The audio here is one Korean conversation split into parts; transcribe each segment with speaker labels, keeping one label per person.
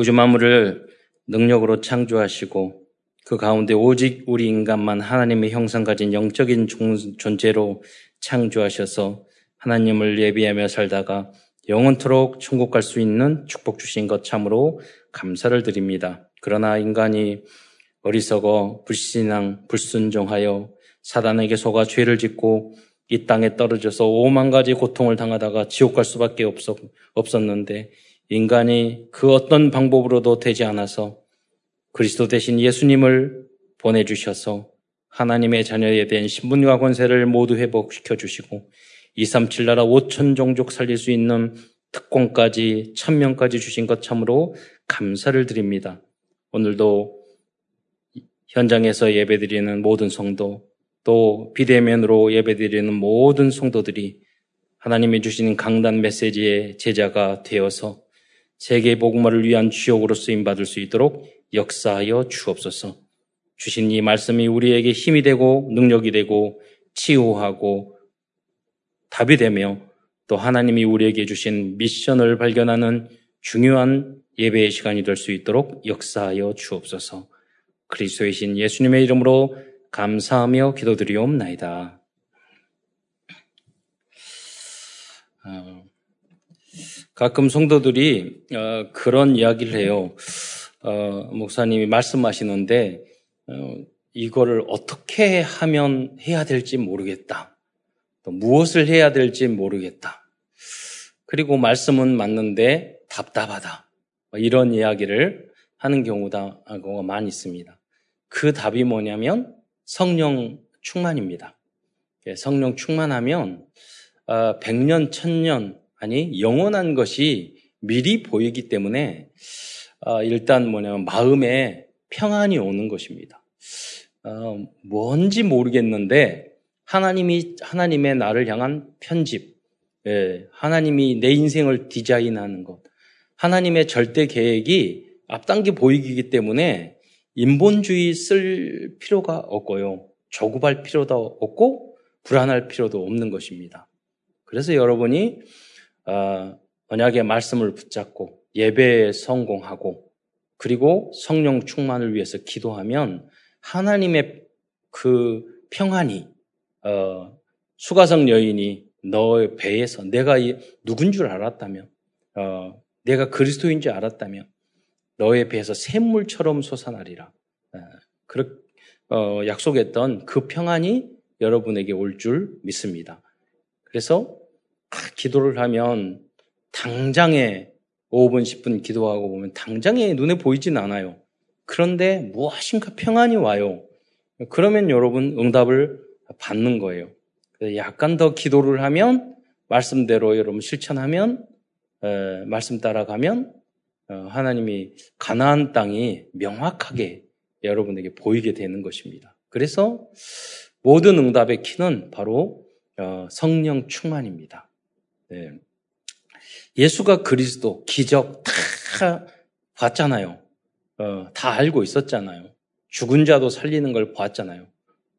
Speaker 1: 우주 만물을 능력으로 창조하시고 그 가운데 오직 우리 인간만 하나님의 형상 가진 영적인 존재로 창조하셔서 하나님을 예비하며 살다가 영원토록 천국 갈 수 있는 축복 주신 것 참으로 감사를 드립니다. 그러나 인간이 어리석어 불신앙, 불순종하여 사단에게 속아 죄를 짓고 이 땅에 떨어져서 오만 가지 고통을 당하다가 지옥 갈 수밖에 없었, 없었는데 인간이 그 어떤 방법으로도 되지 않아서 그리스도 대신 예수님을 보내주셔서 하나님의 자녀에 대한 신분과 권세를 모두 회복시켜 주시고 237 나라 5천 종족 살릴 수 있는 특권까지 천명까지 주신 것 참으로 감사를 드립니다. 오늘도 현장에서 예배드리는 모든 성도 또 비대면으로 예배드리는 모든 성도들이 하나님이 주시는 강단 메시지의 제자가 되어서 세계 복음화를 위한 주역으로 쓰임 받을 수 있도록 역사하여 주옵소서. 주신 이 말씀이 우리에게 힘이 되고 능력이 되고 치유하고 답이 되며 또 하나님이 우리에게 주신 미션을 발견하는 중요한 예배의 시간이 될 수 있도록 역사하여 주옵소서. 그리스도의 신 예수님의 이름으로 감사하며 기도드리옵나이다. 어, 가끔 성도들이 어, 그런 이야기를 해요. 어, 목사님이 말씀하시는데 이거를 어떻게 하면 해야 될지 모르겠다. 또 무엇을 해야 될지 모르겠다. 그리고 말씀은 맞는데 답답하다. 뭐 이런 이야기를 하는 경우가 많이 있습니다. 그 답이 뭐냐면 성령 충만입니다. 예, 성령 충만하면 100년, 어, 1000년, 아니 영원한 것이 미리 보이기 때문에 어, 일단 뭐냐면 마음에 평안이 오는 것입니다. 어, 뭔지 모르겠는데 하나님이 하나님의 나를 향한 편집, 예, 하나님이 내 인생을 디자인하는 것, 하나님의 절대 계획이 앞당겨 보이기 때문에 인본주의 쓸 필요가 없고요. 조급할 필요도 없고 불안할 필요도 없는 것입니다. 그래서 여러분이 어, 언약의 말씀을 붙잡고 예배에 성공하고 그리고 성령 충만을 위해서 기도하면 하나님의 그 평안이 어, 수가성 여인이 너의 배에서 내가 누군 줄 알았다면 어, 내가 그리스도인 줄 알았다면 너의 배에서 샘물처럼 솟아나리라. 그렇 어, 약속했던 그 평안이 여러분에게 올 줄 믿습니다. 그래서 기도를 하면 당장에 5분, 10분 기도하고 보면 당장에 눈에 보이진 않아요. 그런데 무엇인가 평안이 와요. 그러면 여러분 응답을 받는 거예요. 약간 더 기도를 하면 말씀대로 여러분 실천하면 에, 말씀 따라가면 어, 하나님이 가나안 땅이 명확하게 여러분에게 보이게 되는 것입니다. 그래서 모든 응답의 키는 바로 어, 성령 충만입니다. 네. 예수가 그리스도 기적 다 봤잖아요. 어, 다 알고 있었잖아요. 죽은 자도 살리는 걸 봤잖아요.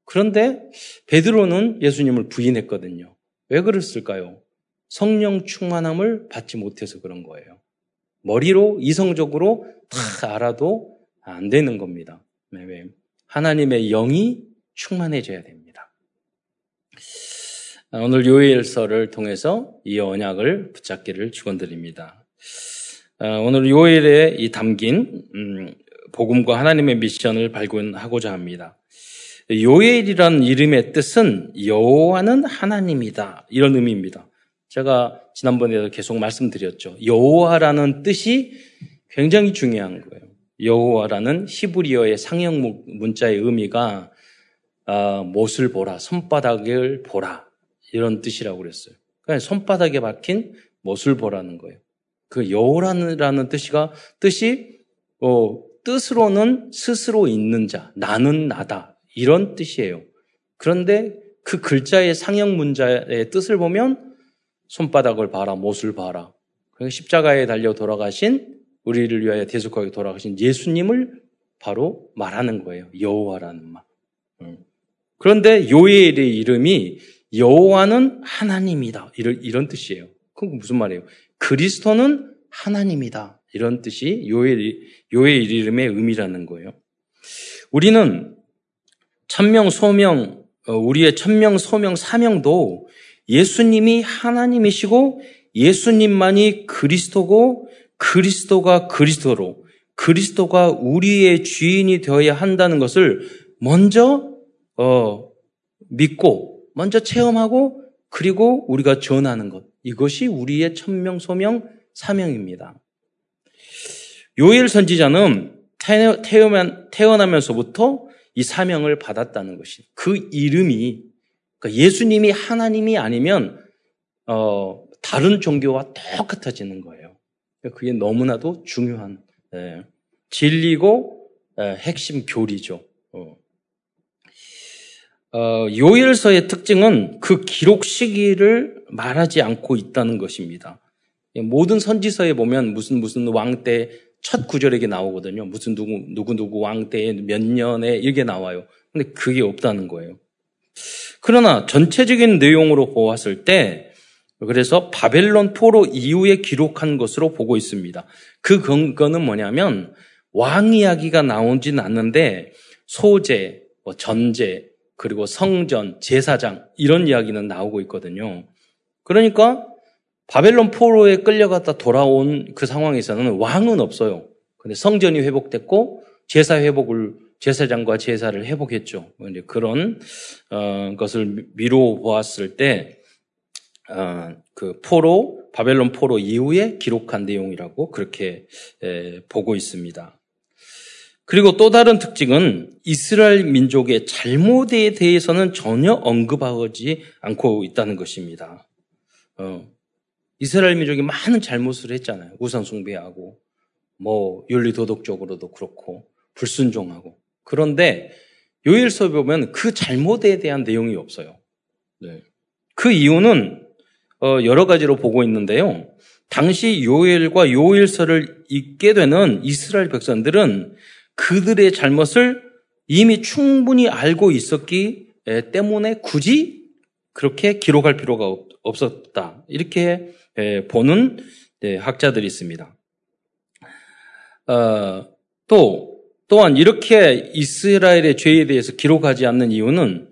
Speaker 1: 그런데 베드로는 예수님을 부인했거든요. 왜 그랬을까요? 성령 충만함을 받지 못해서 그런 거예요. 머리로 이성적으로 다 알아도 안 되는 겁니다. 왜? 하나님의 영이 충만해져야 됩니다. 오늘 요일서를 통해서 이 언약을 붙잡기를 축원드립니다. 오늘 요일에 이 담긴 음, 복음과 하나님의 미션을 발견하고자 합니다. 요엘이라는 이름의 뜻은 여호와는 하나님이다 이런 의미입니다. 제가 지난번에도 계속 말씀드렸죠. 여호와라는 뜻이 굉장히 중요한 거예요. 여호와라는 히브리어의 상형 문자의 의미가 어, 못을 보라, 손바닥을 보라 이런 뜻이라고 그랬어요. 그러니까 손바닥에 박힌 못을 보라는 거예요. 그 여호라는 뜻이가 뜻이 어, 뜻으로는 스스로 있는 자, 나는 나다 이런 뜻이에요. 그런데 그 글자의 상형 문자의 뜻을 보면 손바닥을 봐라, 못을 봐라. 그러니까 십자가에 달려 돌아가신 우리를 위하여 대속하게 돌아가신 예수님을 바로 말하는 거예요. 여호와라는 말. 음. 그런데 요엘의 이름이 여호와는 하나님이다. 이런, 이런 뜻이에요. 그건 무슨 말이에요? 그리스도는 하나님이다. 이런 뜻이 요엘, 요엘 이름의 의미라는 거예요. 우리는 천명, 소명, 어, 우리의 천명, 소명, 사명도 예수님이 하나님이시고 예수님만이 그리스도고 그리스도가 그리스도로 그리스도가 우리의 주인이 되어야 한다는 것을 먼저 어, 믿고 먼저 체험하고 그리고 우리가 전하는 것 이것이 우리의 천명 소명 사명입니다. 요엘 선지자는 태어나면서부터 이 사명을 받았다는 것이 그 이름이 그러니까 예수님이 하나님이 아니면 어, 다른 종교와 똑같아지는 거예요. 그게 너무나도 중요한 예, 진리고 예, 핵심 교리죠. 어. 어, 요일서의 특징은 그 기록 시기를 말하지 않고 있다는 것입니다. 예, 모든 선지서에 보면 무슨 무슨 왕 때 첫 구절에 나오거든요. 무슨 누구 누구 누구 왕때몇 년에 이게 나와요. 근데 그게 없다는 거예요. 그러나 전체적인 내용으로 보았을 때 그래서 바벨론 포로 이후에 기록한 것으로 보고 있습니다. 그 근거는 뭐냐면 왕 이야기가 나오진 않는데 소재, 뭐 전제, 그리고 성전, 제사장 이런 이야기는 나오고 있거든요. 그러니까 바벨론 포로에 끌려갔다 돌아온 그 상황에서는 왕은 없어요. 근데 성전이 회복됐고 제사 회복을 제사장과 제사를 회복했죠. 이제 그런 어, 것을 미루어 보았을 때, 어, 그 포로, 바벨론 포로 이후에 기록한 내용이라고 그렇게 에, 보고 있습니다. 그리고 또 다른 특징은 이스라엘 민족의 잘못에 대해서는 전혀 언급하지 않고 있다는 것입니다. 어, 이스라엘 민족이 많은 잘못을 했잖아요. 우상 숭배하고, 뭐, 윤리 도덕적으로도 그렇고, 불순종하고. 그런데 요일서에 보면 그 잘못에 대한 내용이 없어요. 네. 그 이유는 어, 여러 가지로 보고 있는데요. 당시 요일과 요일서를 읽게 되는 이스라엘 백성들은 그들의 잘못을 이미 충분히 알고 있었기 때문에 굳이 그렇게 기록할 필요가 없었다. 이렇게 보는 네, 학자들이 있습니다. 어, 또 또한 이렇게 이스라엘의 죄에 대해서 기록하지 않는 이유는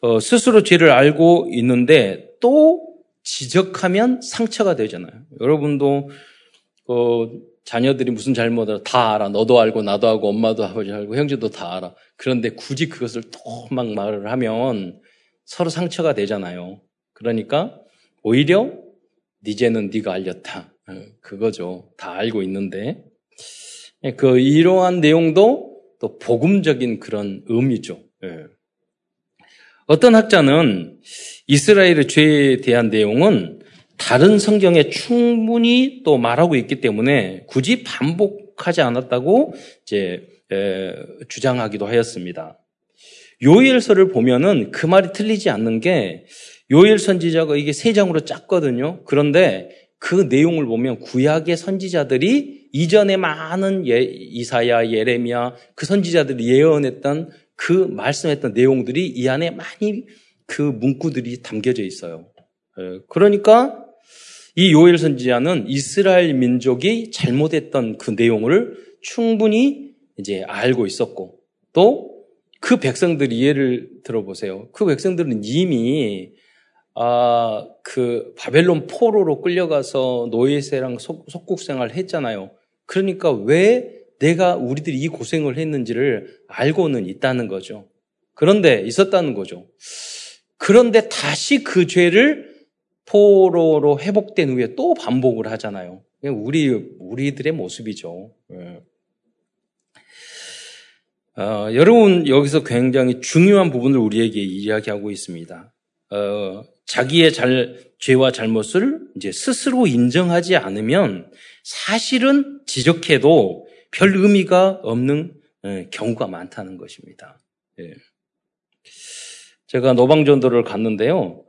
Speaker 1: 어, 스스로 죄를 알고 있는데 또 지적하면 상처가 되잖아요. 여러분도 어, 자녀들이 무슨 잘못을 다 알아. 너도 알고 나도 알고 엄마도 아버지 알고 형제도 다 알아. 그런데 굳이 그것을 또 막 말을 하면 서로 상처가 되잖아요. 그러니까 오히려 네 죄는 네가 알렸다. 어, 그거죠. 다 알고 있는데 예, 그 이러한 내용도 또 복음적인 그런 의미죠. 예. 어떤 학자는 이스라엘의 죄에 대한 내용은 다른 성경에 충분히 또 말하고 있기 때문에 굳이 반복하지 않았다고 이제 에, 주장하기도 하였습니다. 요일서를 보면은 그 말이 틀리지 않는 게 요일 선지자가 이게 세 장으로 짰거든요. 그런데 그 내용을 보면 구약의 선지자들이 이전에 많은 예, 이사야, 예레미야 그 선지자들이 예언했던 그 말씀했던 내용들이 이 안에 많이 그 문구들이 담겨져 있어요. 예, 그러니까 이 요엘 선지자는 이스라엘 민족이 잘못했던 그 내용을 충분히 이제 알고 있었고 또 그 백성들이 예를 들어보세요. 그 백성들은 이미 아, 그 바벨론 포로로 끌려가서 노예세랑 속국 생활 했잖아요. 그러니까 왜 내가 우리들이 이 고생을 했는지를 알고는 있다는 거죠. 그런데 있었다는 거죠. 그런데 다시 그 죄를 포로로 회복된 후에 또 반복을 하잖아요. 우리 우리들의 모습이죠. 예. 어, 여러분 여기서 굉장히 중요한 부분을 우리에게 이야기하고 있습니다. 어, 자기의 잘, 죄와 잘못을 이제 스스로 인정하지 않으면 사실은 지적해도 별 의미가 없는 예, 경우가 많다는 것입니다. 예. 제가 노방전도를 갔는데요.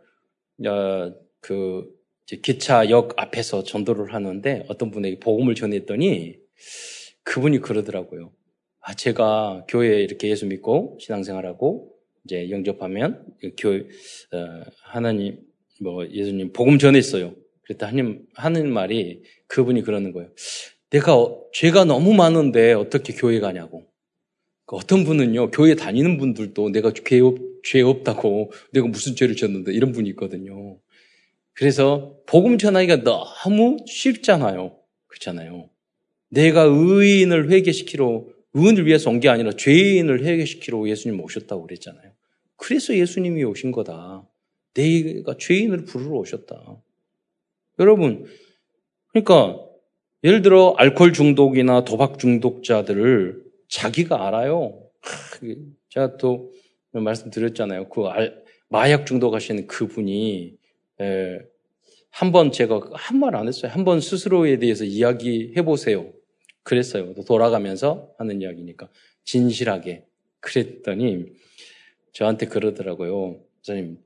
Speaker 1: 그 기차역 앞에서 전도를 하는데 어떤 분에게 복음을 전했더니 그분이 그러더라고요. 아, 제가 교회에 이렇게 예수 믿고 신앙생활하고 이제 영접하면 교 어, 하나님 뭐 예수님 복음 전했어요. 그랬더니 하나님 하는 말이 그분이 그러는 거예요. 내가 죄가 너무 많은데 어떻게 교회 가냐고. 그 어떤 분은요, 교회 다니는 분들도 내가 죄, 없, 죄 없다고 내가 무슨 죄를 졌는데 이런 분이 있거든요. 그래서 복음 전하기가 너무 쉽잖아요. 그렇잖아요. 내가 의인을 회개시키러, 의인을 위해서 온 게 아니라 죄인을 회개시키러 예수님 오셨다고 그랬잖아요. 그래서 예수님이 오신 거다. 내가 죄인을 부르러 오셨다. 여러분, 그러니까 예를 들어 알코올 중독이나 도박 중독자들을 자기가 알아요. 제가 또 말씀드렸잖아요. 그 알, 마약 중독하시는 그분이 한 번 제가 한 말 안 했어요. 한 번 스스로에 대해서 이야기해 보세요. 그랬어요. 돌아가면서 하는 이야기니까 진실하게 그랬더니 저한테 그러더라고요. 선생님,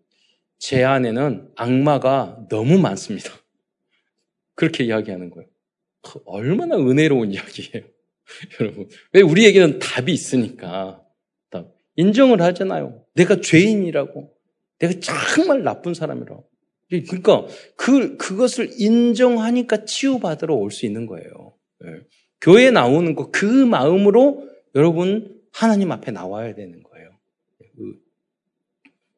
Speaker 1: 제 안에는 악마가 너무 많습니다. 그렇게 이야기하는 거예요. 얼마나 은혜로운 이야기예요. 여러분. 왜 우리에게는 답이 있으니까. 인정을 하잖아요. 내가 죄인이라고. 내가 정말 나쁜 사람이라고. 그러니까 그, 그것을 인정하니까 치유받으러 올 수 있는 거예요. 네. 교회 나오는 거 그 마음으로 여러분 하나님 앞에 나와야 되는 거예요. 그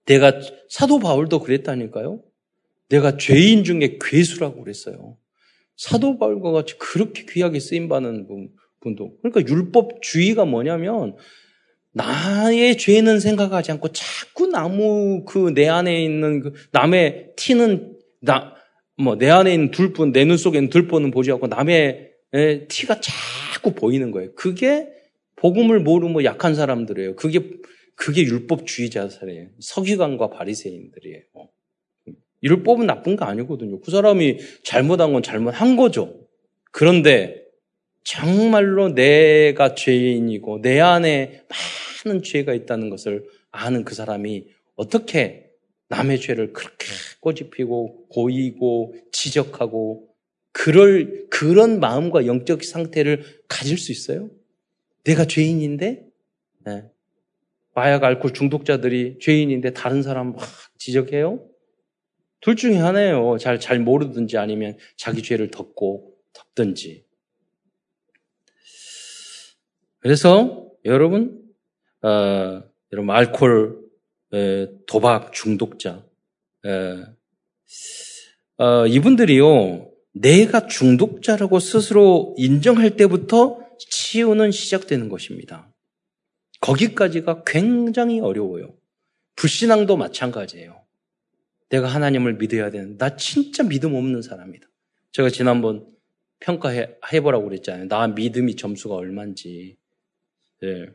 Speaker 1: 내가 사도 바울도 그랬다니까요. 내가 죄인 중에 괴수라고 그랬어요. 사도 바울과 같이 그렇게 귀하게 쓰임 받는 분도 그러니까 율법주의가 뭐냐면 나의 죄는 생각하지 않고 자꾸 나무 그 내 안에 있는 그 남의 티는 나 뭐 내 안에 있는 둘뿐 내 눈 속에 있는 둘뿐은 보지 않고 남의 티가 자꾸 보이는 거예요. 그게 복음을 모르고 약한 사람들이에요. 그게 그게 율법주의자들이에요. 서기관과 바리새인들이에요. 율법은 나쁜 거 아니거든요. 그 사람이 잘못한 건 잘못한 거죠. 그런데 정말로 내가 죄인이고 내 안에 많은 죄가 있다는 것을 아는 그 사람이 어떻게 남의 죄를 그렇게 꼬집히고 고이고 지적하고 그럴 그런 마음과 영적 상태를 가질 수 있어요? 내가 죄인인데 네. 마약 알코올 중독자들이 죄인인데 다른 사람 막 지적해요? 둘 중에 하나예요. 잘, 잘 모르든지 아니면 자기 죄를 덮고 덮든지. 그래서 여러분, 어, 여러분 알코올, 에, 도박 중독자, 에, 어, 이분들이요 내가 중독자라고 스스로 인정할 때부터 치유는 시작되는 것입니다. 거기까지가 굉장히 어려워요. 불신앙도 마찬가지예요. 내가 하나님을 믿어야 되는, 나 진짜 믿음 없는 사람이다. 제가 지난번 평가해, 해보라고 그랬잖아요. 나 믿음이 점수가 얼만지. 네.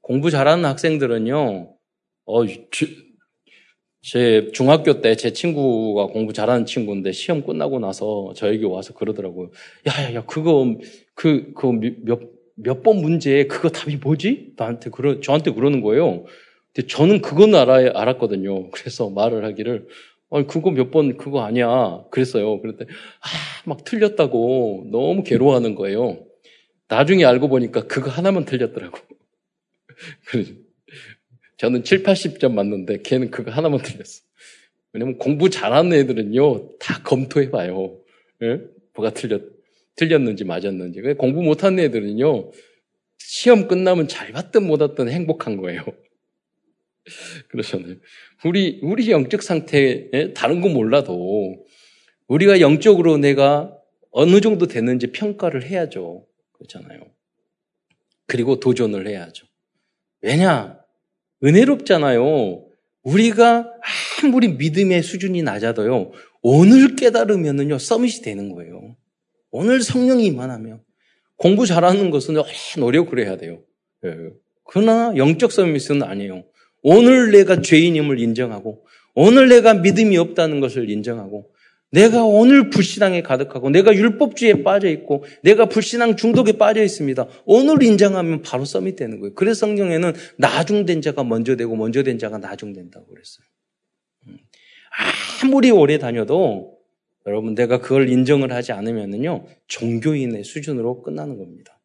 Speaker 1: 공부 잘하는 학생들은요, 어, 제 중학교 때 제 친구가 공부 잘하는 친구인데 시험 끝나고 나서 저에게 와서 그러더라고요. 야, 야, 야, 그거, 그, 그 몇, 몇 번 문제, 그거 답이 뭐지? 나한테 그러, 저한테 그러는 거예요. 근데 저는 그건 알아, 알았거든요. 그래서 말을 하기를, 아니, 그거 몇 번 그거 아니야. 그랬어요. 그랬더니, 아, 막 틀렸다고 너무 괴로워하는 거예요. 나중에 알고 보니까 그거 하나만 틀렸더라고. 저는 7, 80점 맞는데 걔는 그거 하나만 틀렸어. 왜냐면 공부 잘하는 애들은요, 다 검토해봐요. 예? 뭐가 틀렸, 틀렸는지 맞았는지. 공부 못하는 애들은요, 시험 끝나면 잘 봤든 못 봤든 행복한 거예요. 그러잖아요. 우리, 우리 영적 상태, 에 다른 거 몰라도 우리가 영적으로 내가 어느 정도 됐는지 평가를 해야죠. 그렇잖아요. 그리고 도전을 해야죠. 왜냐? 은혜롭잖아요. 우리가 아무리 믿음의 수준이 낮아도요, 오늘 깨달으면은요, 서밋이 되는 거예요. 오늘 성령이 임하면 공부 잘하는 것은 오래 노력을 해야 돼요. 예. 그러나 영적 서밋은 아니에요. 오늘 내가 죄인임을 인정하고 오늘 내가 믿음이 없다는 것을 인정하고 내가 오늘 불신앙에 가득하고 내가 율법주의에 빠져 있고 내가 불신앙 중독에 빠져 있습니다. 오늘 인정하면 바로 썸이 되는 거예요. 그래서 성경에는 나중된 자가 먼저 되고 먼저 된 자가 나중된다고 그랬어요. 음. 아무리 오래 다녀도 여러분 내가 그걸 인정을 하지 않으면은요 종교인의 수준으로 끝나는 겁니다.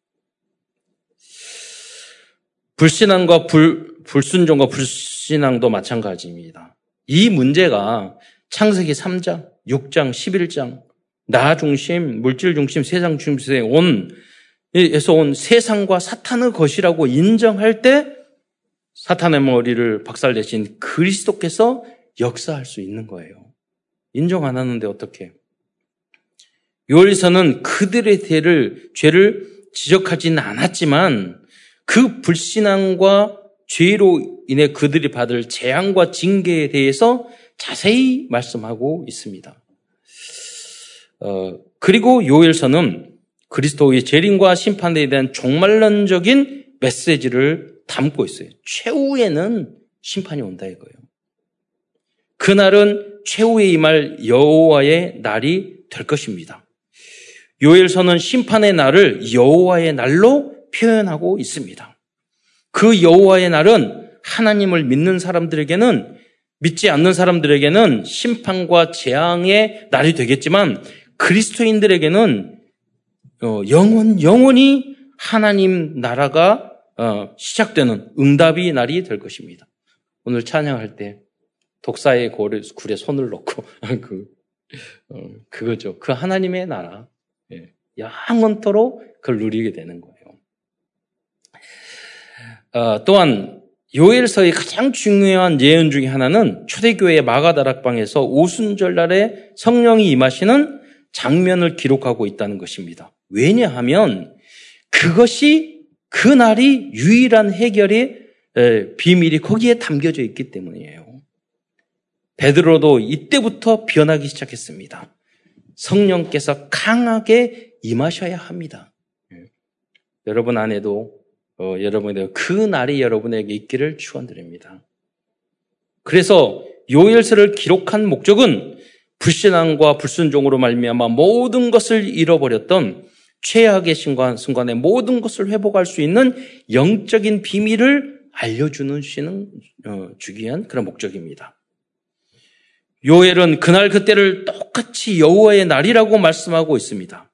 Speaker 1: 불신앙과 불, 불순종과 불신앙도 마찬가지입니다. 이 문제가 창세기 3장, 6장, 11장, 나 중심, 물질 중심, 세상 중심에 온, 에서 온 세상과 사탄의 것이라고 인정할 때 사탄의 머리를 박살내신 그리스도께서 역사할 수 있는 거예요. 인정 안 하는데 어떻게? 요엘서는 그들의 죄를, 죄를 지적하지는 않았지만 그 불신앙과 죄로 인해 그들이 받을 재앙과 징계에 대해서 자세히 말씀하고 있습니다. 어, 그리고 요엘서는 그리스도의 재림과 심판에 대한 종말론적인 메시지를 담고 있어요. 최후에는 심판이 온다 이거예요. 그날은 최후의 이말 여호와의 날이 될 것입니다. 요엘서는 심판의 날을 여호와의 날로 표현하고 있습니다. 그 여호와의 날은 하나님을 믿는 사람들에게는 믿지 않는 사람들에게는 심판과 재앙의 날이 되겠지만 그리스도인들에게는 어, 영원 영원히 하나님 나라가 어, 시작되는 응답이 날이 될 것입니다. 오늘 찬양할 때 독사의 굴에 손을 놓고 그 어, 그거죠. 그 하나님의 나라 예, 영원토록 그걸 누리게 되는 거예요. 어, 또한 요엘서의 가장 중요한 예언 중의 하나는 초대교회 마가다락방에서 오순절날에 성령이 임하시는 장면을 기록하고 있다는 것입니다. 왜냐하면 그것이 그날이 유일한 해결의 비밀이 거기에 담겨져 있기 때문이에요. 베드로도 이때부터 변하기 시작했습니다. 성령께서 강하게 임하셔야 합니다. 여러분 안에도 어, 여러분의 그 날이 여러분에게 있기를 축원드립니다. 그래서 요엘서를 기록한 목적은 불신앙과 불순종으로 말미암아 모든 것을 잃어버렸던 최악의 순간, 순간에 모든 것을 회복할 수 있는 영적인 비밀을 알려주는 시는 어, 주기 위한 그런 목적입니다. 요엘은 그날 그때를 똑같이 여호와의 날이라고 말씀하고 있습니다.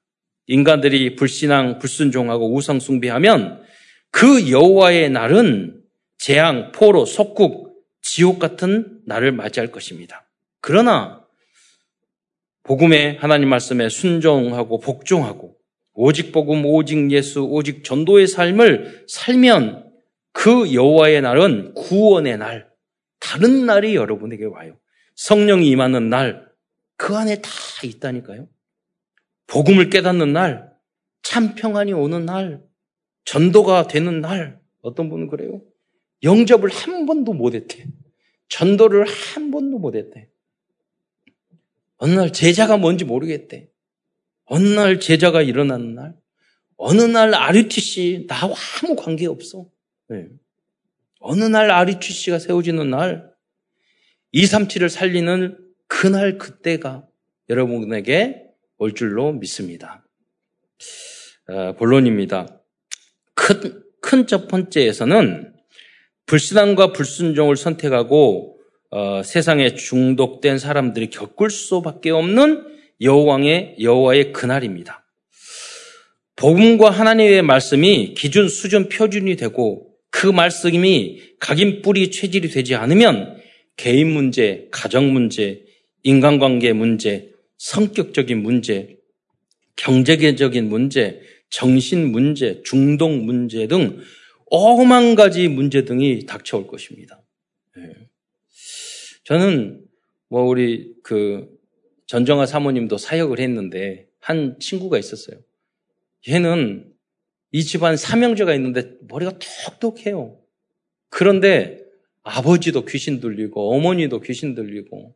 Speaker 1: 인간들이 불신앙, 불순종하고 우상 숭배하면 그 여호와의 날은 재앙, 포로, 속국, 지옥 같은 날을 맞이할 것입니다. 그러나 복음의 하나님 말씀에 순종하고 복종하고 오직 복음, 오직 예수, 오직 전도의 삶을 살면 그 여호와의 날은 구원의 날, 다른 날이 여러분에게 와요. 성령이 임하는 날, 그 안에 다 있다니까요. 복음을 깨닫는 날, 참 평안이 오는 날, 전도가 되는 날, 어떤 분은 그래요. 영접을 한 번도 못했대. 전도를 한 번도 못했대. 어느 날 제자가 뭔지 모르겠대. 어느 날 제자가 일어나는 날, 어느 날 RUTC 나와 아무 관계 없어. 네. 어느 날 RUTC가 세워지는 날, 237을 살리는 그날 그때가 여러분에게 올 줄로 믿습니다. 어, 본론입니다. 큰, 큰 첫 번째에서는 불신앙과 불순종을 선택하고 어, 세상에 중독된 사람들이 겪을 수밖에 없는 여호왕의 여호와의 그날입니다. 복음과 하나님의 말씀이 기준, 수준, 표준이 되고 그 말씀이 각인 뿌리 체질이 되지 않으면 개인 문제, 가정 문제, 인간관계 문제, 성격적인 문제, 경제적인 문제, 정신 문제, 중독 문제 등 오만 가지 문제 등이 닥쳐올 것입니다. 네. 저는 뭐 우리 그 전정아 사모님도 사역을 했는데 한 친구가 있었어요. 얘는 이 집안 삼형제가 있는데 머리가 톡톡해요. 그런데 아버지도 귀신 들리고 어머니도 귀신 들리고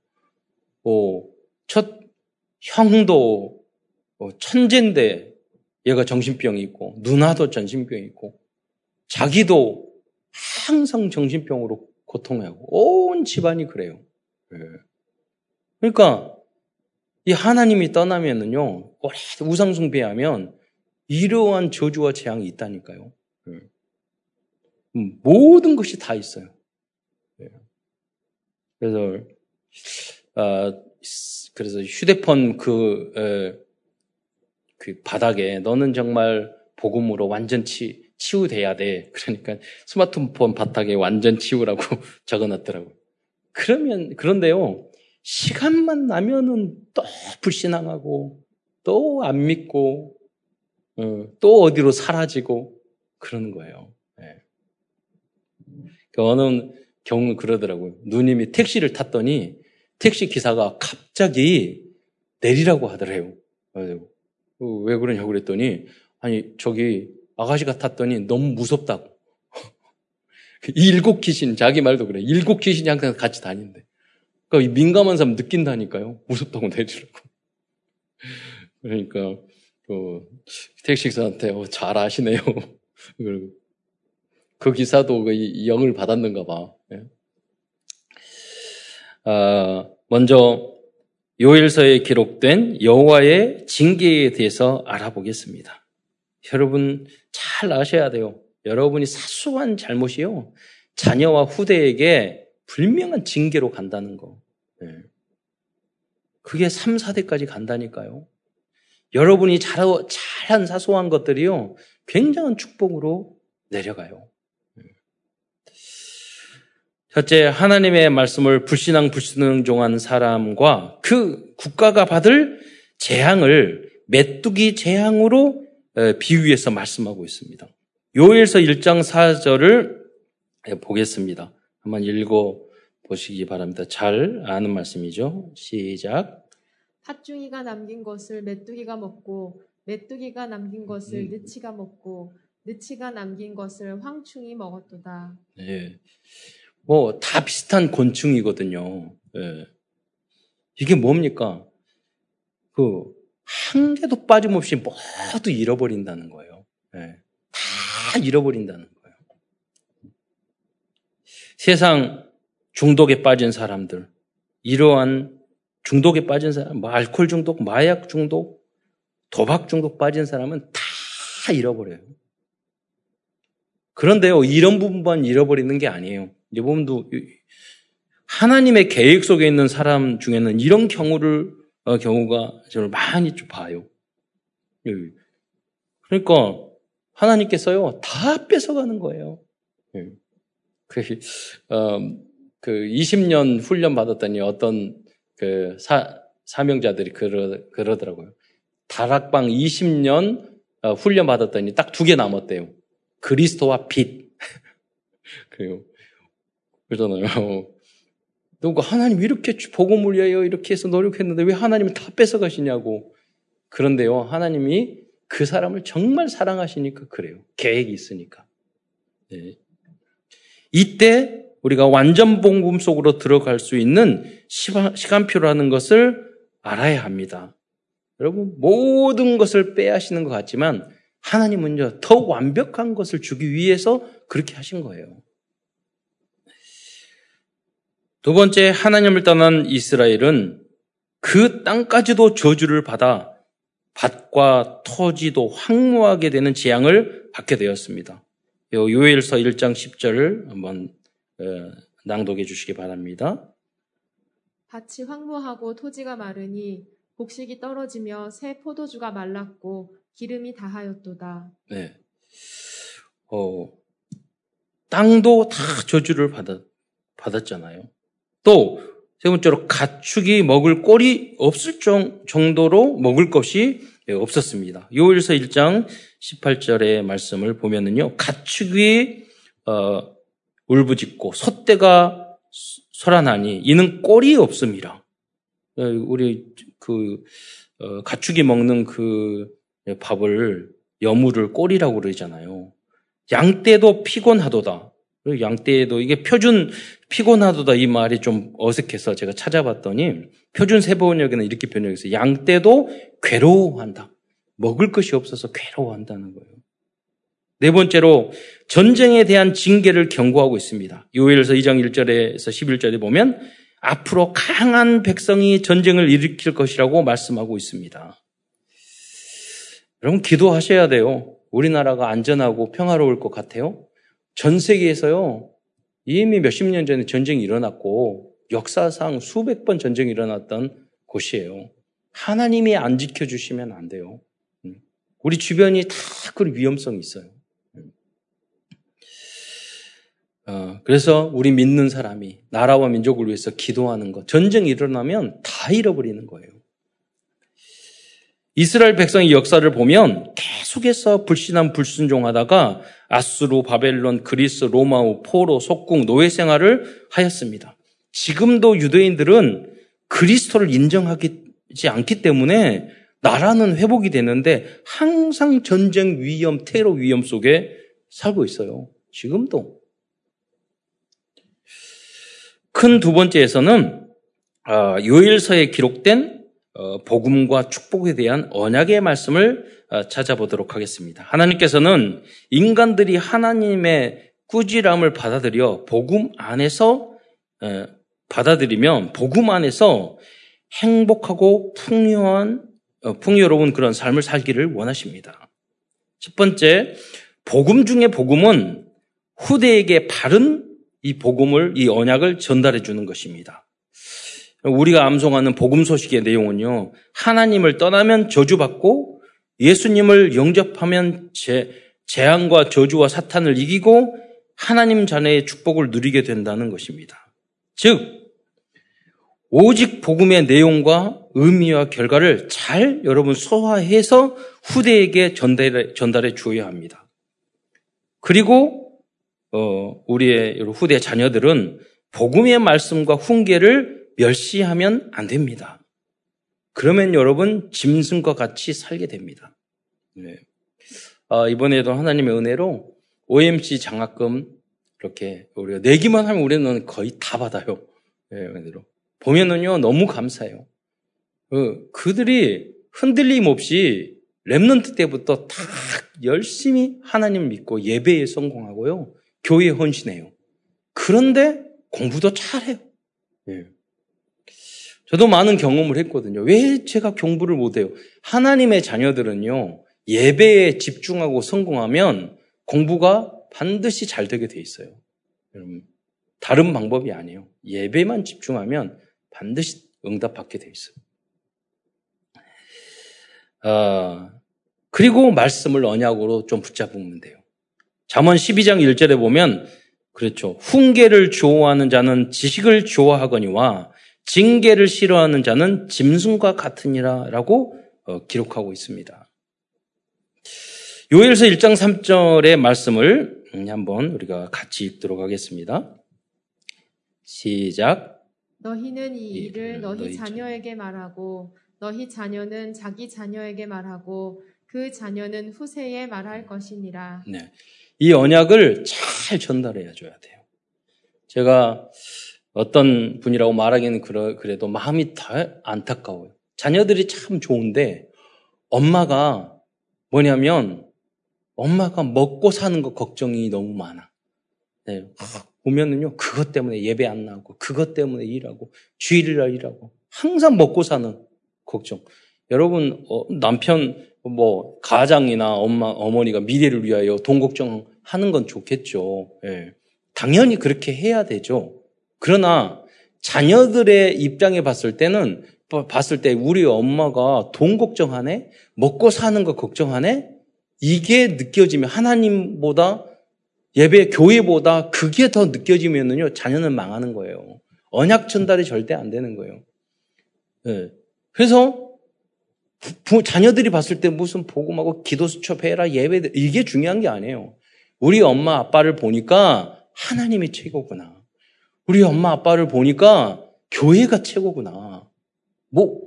Speaker 1: 뭐 첫 형도 뭐 천재인데 얘가 정신병이 있고 누나도 정신병이 있고 자기도 항상 정신병으로 고통하고 온 집안이 그래요. 네. 그러니까 이 하나님이 떠나면은요 우상 숭배하면 이러한 저주와 재앙이 있다니까요. 네. 음, 모든 것이 다 있어요. 그래서 어, 그래서 휴대폰 그, 에, 그 바닥에 너는 정말 복음으로 완전 치, 치유돼야 돼. 그러니까 스마트폰 바닥에 완전 치우라고 적어놨더라고요. 그러면 그런데요 시간만 나면은 또 불신앙하고 또 안 믿고 어, 또 어디로 사라지고 그러는 거예요. 네. 그 어느 경우 그러더라고요. 누님이 택시를 탔더니 택시 기사가 갑자기 내리라고 하더래요. 어, 왜 그러냐고 그랬더니 아니 저기 아가씨가 탔더니 너무 무섭다고. 일곱 귀신 자기 말도 그래. 일곱 귀신이 항상 같이 다닌대. 그러니까 민감한 사람 느낀다니까요. 무섭다고 내리라고. 그러니까 그 택시기사한테 어, 잘 아시네요. 그 기사도 그 영을 받았는가 봐. 예. 아, 먼저 요일서에 기록된 여호와의 징계에 대해서 알아보겠습니다. 여러분 잘 아셔야 돼요. 여러분이 사소한 잘못이요. 자녀와 후대에게 불명한 징계로 간다는 거. 네. 그게 3, 4대까지 간다니까요. 여러분이 잘, 잘한 사소한 것들이요. 굉장한 축복으로 내려가요. 네. 첫째, 하나님의 말씀을 불신앙, 불순종한 사람과 그 국가가 받을 재앙을 메뚜기 재앙으로 비유해서 말씀하고 있습니다. 요일서 1장 4절을 보겠습니다. 한번 읽어 보시기 바랍니다. 잘 아는 말씀이죠. 시작.
Speaker 2: 팥중이가 남긴 것을 메뚜기가 먹고 메뚜기가 남긴 것을 음. 느치가 먹고 느치가 남긴 것을 황충이 먹었도다.
Speaker 1: 네. 뭐 다 비슷한 곤충이거든요. 네. 이게 뭡니까? 그 한 개도 빠짐없이 모두 잃어버린다는 거예요. 네. 다 잃어버린다는 거예요. 세상 중독에 빠진 사람들, 이러한 중독에 빠진 사람, 뭐 알코올 중독, 마약 중독, 도박 중독 빠진 사람은 다 잃어버려요. 그런데요, 이런 부분만 잃어버리는 게 아니에요. 이 부분도 하나님의 계획 속에 있는 사람 중에는 이런 경우를 어, 경우가 저를 많이 좀 봐요. 그러니까 하나님께서요, 다 뺏어가는 거예요. 예. 그, 어, 그 20년 훈련 받았더니 어떤 그 사, 사명자들이 그러, 그러더라고요. 다락방 20년 어, 훈련 받았더니 딱 두 개 남았대요. 그리스도와 빛. 그래요. 그러잖아요. 누가 하나님 이렇게 복음을 위하여 이렇게 해서 노력했는데 왜 하나님을 다 뺏어가시냐고. 그런데요, 하나님이 그 사람을 정말 사랑하시니까 그래요. 계획이 있으니까. 네. 이때 우리가 완전 복음 속으로 들어갈 수 있는 시간표라는 것을 알아야 합니다. 여러분 모든 것을 빼앗시는 것 같지만 하나님은요 더 완벽한 것을 주기 위해서 그렇게 하신 거예요. 두 번째 하나님을 떠난 이스라엘은 그 땅까지도 저주를 받아 밭과 토지도 황무하게 되는 재앙을 받게 되었습니다. 요엘서 1장 10절을 한번 어, 낭독해 주시기 바랍니다.
Speaker 2: 밭이 황무하고 토지가 마르니 곡식이 떨어지며 새 포도주가 말랐고 기름이 다하였도다. 네.
Speaker 1: 어, 땅도 다 저주를 받았, 받았잖아요. 또, 세 번째로 가축이 먹을 꼴이 없을 정도로 먹을 것이 없었습니다. 요일서 1장 18절의 말씀을 보면은요, 가축이, 어, 울부짖고 소떼가 소란하니 이는 꼴이 없음이라. 어, 우리 그 어, 가축이 먹는 그 밥을 여물을 꼴이라고 그러잖아요. 양떼도 피곤하도다. 양떼도 이게 표준 피곤하도다 이 말이 좀 어색해서 제가 찾아봤더니 표준 세번역에는 이렇게 번역해서 양떼도 괴로워한다. 먹을 것이 없어서 괴로워한다는 거예요. 네 번째로 전쟁에 대한 징계를 경고하고 있습니다. 요엘서 2장 1절에서 11절에 보면 앞으로 강한 백성이 전쟁을 일으킬 것이라고 말씀하고 있습니다. 여러분 기도하셔야 돼요. 우리나라가 안전하고 평화로울 것 같아요. 전 세계에서요. 이미 몇십 년 전에 전쟁이 일어났고 역사상 수백 번 전쟁이 일어났던 곳이에요. 하나님이 안 지켜주시면 안 돼요. 음. 우리 주변이 다 그런 위험성이 있어요. 어, 그래서 우리 믿는 사람이 나라와 민족을 위해서 기도하는 것, 전쟁이 일어나면 다 잃어버리는 거예요. 이스라엘 백성의 역사를 보면 계속해서 불신한 불순종하다가 아수르, 바벨론, 그리스, 로마우, 포로, 속궁, 노예 생활을 하였습니다. 지금도 유대인들은 그리스도를 인정하지 않기 때문에 나라는 회복이 되는데 항상 전쟁 위험, 테러 위험 속에 살고 있어요. 지금도. 큰 두 번째에서는 아, 요일서에 기록된 어, 복음과 축복에 대한 언약의 말씀을 어, 찾아보도록 하겠습니다. 하나님께서는 인간들이 하나님의 꾸지람을 받아들여 복음 안에서 어, 받아들이면 복음 안에서 행복하고 풍요한 풍요로운 그런 삶을 살기를 원하십니다. 첫 번째, 복음 중에 복음은 후대에게 바른 이 복음을, 이 언약을 전달해 주는 것입니다. 우리가 암송하는 복음 소식의 내용은요, 하나님을 떠나면 저주받고 예수님을 영접하면 재, 재앙과 저주와 사탄을 이기고 하나님 자녀의 축복을 누리게 된다는 것입니다. 즉, 오직 복음의 내용과 의미와 결과를 잘 여러분 소화해서 후대에게 전달해, 전달해 주어야 합니다. 그리고 어, 우리의 후대 자녀들은 복음의 말씀과 훈계를 멸시하면 안 됩니다. 그러면 여러분 짐승과 같이 살게 됩니다. 네. 아, 이번에도 하나님의 은혜로 OMC 장학금 이렇게 우리가 내기만 하면 우리는 거의 다 받아요. 네, 은혜로. 보면은요 너무 감사해요. 그, 그들이 흔들림 없이 랩런트 때부터 다 열심히 하나님 믿고 예배에 성공하고요. 교회에 헌신해요. 그런데 공부도 잘해요. 네. 저도 많은 경험을 했거든요. 왜 제가 공부를 못해요? 하나님의 자녀들은요, 예배에 집중하고 성공하면 공부가 반드시 잘 되게 돼 있어요. 여러분, 다른 방법이 아니에요. 예배만 집중하면 반드시 응답받게 돼 있어요. 아, 그리고 말씀을 언약으로 좀 붙잡으면 돼요. 잠언 12장 1절에 보면 그렇죠. 훈계를 좋아하는 자는 지식을 좋아하거니와 징계를 싫어하는 자는 짐승과 같으니라라고 어, 기록하고 있습니다. 요엘서 1장 3절의 말씀을 한번 우리가 같이 읽도록 하겠습니다. 시작.
Speaker 2: 너희는 이 일을 너희 자녀에게 말하고 너희 자녀는 자기 자녀에게 말하고 그 자녀는 후세에 말할 것이니라.
Speaker 1: 네. 이 언약을 잘 전달해 줘야 돼요. 제가 어떤 분이라고 말하기는 그래도 마음이 다 안타까워요. 자녀들이 참 좋은데 엄마가 뭐냐면 엄마가 먹고 사는 거 걱정이 너무 많아. 네. 보면은요, 그것 때문에 예배 안 나오고, 그것 때문에 일하고, 주일날 일하고, 항상 먹고 사는 걱정. 여러분, 어, 남편, 뭐, 가장이나 엄마, 어머니가 미래를 위하여 돈 걱정하는 건 좋겠죠. 예. 당연히 그렇게 해야 되죠. 그러나 자녀들의 입장에 봤을 때는 봤을 때 우리 엄마가 돈 걱정하네, 먹고 사는 거 걱정하네, 이게 느껴지면 하나님보다 예배 교회보다 그게 더 느껴지면은요 자녀는 망하는 거예요. 언약 전달이 절대 안 되는 거예요. 네. 그래서 부, 자녀들이 봤을 때 무슨 복음하고 기도 수첩해라 예배 이게 중요한 게 아니에요. 우리 엄마 아빠를 보니까 하나님이 최고구나. 우리 엄마 아빠를 보니까 교회가 최고구나. 뭐,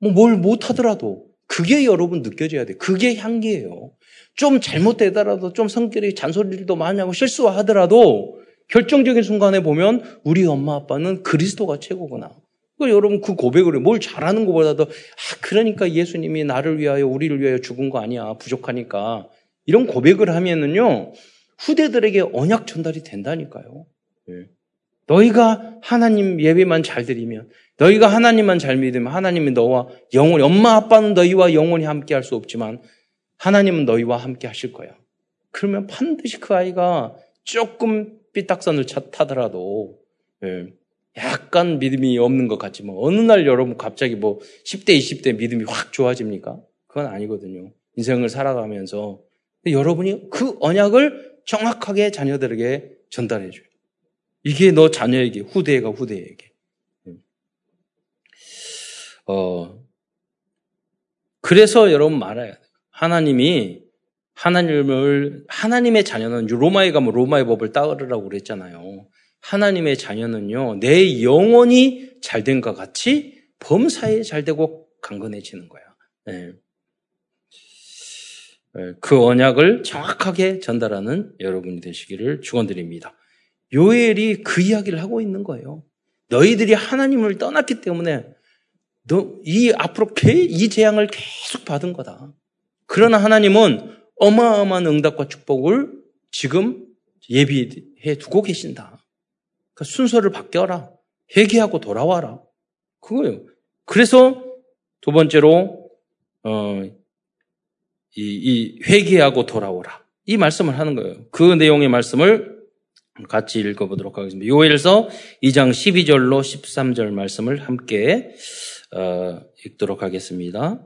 Speaker 1: 뭐 뭘 못하더라도 그게 여러분 느껴져야 돼. 그게 향기예요. 좀 잘못되더라도 좀 성격이 잔소리도 많이 하고 실수하더라도 결정적인 순간에 보면 우리 엄마 아빠는 그리스도가 최고구나. 그 여러분 그 고백을 뭘 잘하는 것보다도 아 그러니까 예수님이 나를 위하여 우리를 위하여 죽은 거 아니야 부족하니까 이런 고백을 하면은요 후대들에게 언약 전달이 된다니까요. 네. 너희가 하나님 예배만 잘 드리면, 너희가 하나님만 잘 믿으면 하나님이 너와 영원히, 엄마 아빠는 너희와 영원히 함께 할 수 없지만 하나님은 너희와 함께 하실 거야. 그러면 반드시 그 아이가 조금 삐딱선을 타더라도, 예, 약간 믿음이 없는 것 같지만, 어느 날 여러분 갑자기 뭐 10대, 20대 믿음이 확 좋아집니까? 그건 아니거든요. 인생을 살아가면서. 여러분이 그 언약을 정확하게 자녀들에게 전달해줘요. 이게 너 자녀에게, 후대가 후대에게. 어, 그래서 여러분 말아야 돼요. 하나님이 하나님을 하나님의 자녀는 로마에 가면 로마의 법을 따르라고 그랬잖아요. 하나님의 자녀는요 내 영혼이 잘된 것 같이 범사에 잘되고 강건해지는 거야. 네. 그 언약을 정확하게 전달하는 여러분이 되시기를 축원드립니다. 요엘이 그 이야기를 하고 있는 거예요. 너희들이 하나님을 떠났기 때문에 너 이 앞으로 이 재앙을 계속 받은 거다. 그러나 하나님은 어마어마한 응답과 축복을 지금 예비해 두고 계신다. 그러니까 순서를 바뀌어라. 회개하고 돌아와라. 그거예요. 그래서 두 번째로 어, 이, 이 회개하고 돌아오라. 이 말씀을 하는 거예요. 그 내용의 말씀을 같이 읽어보도록 하겠습니다. 요엘서 2장 12절로 13절 말씀을 함께 어, 읽도록 하겠습니다.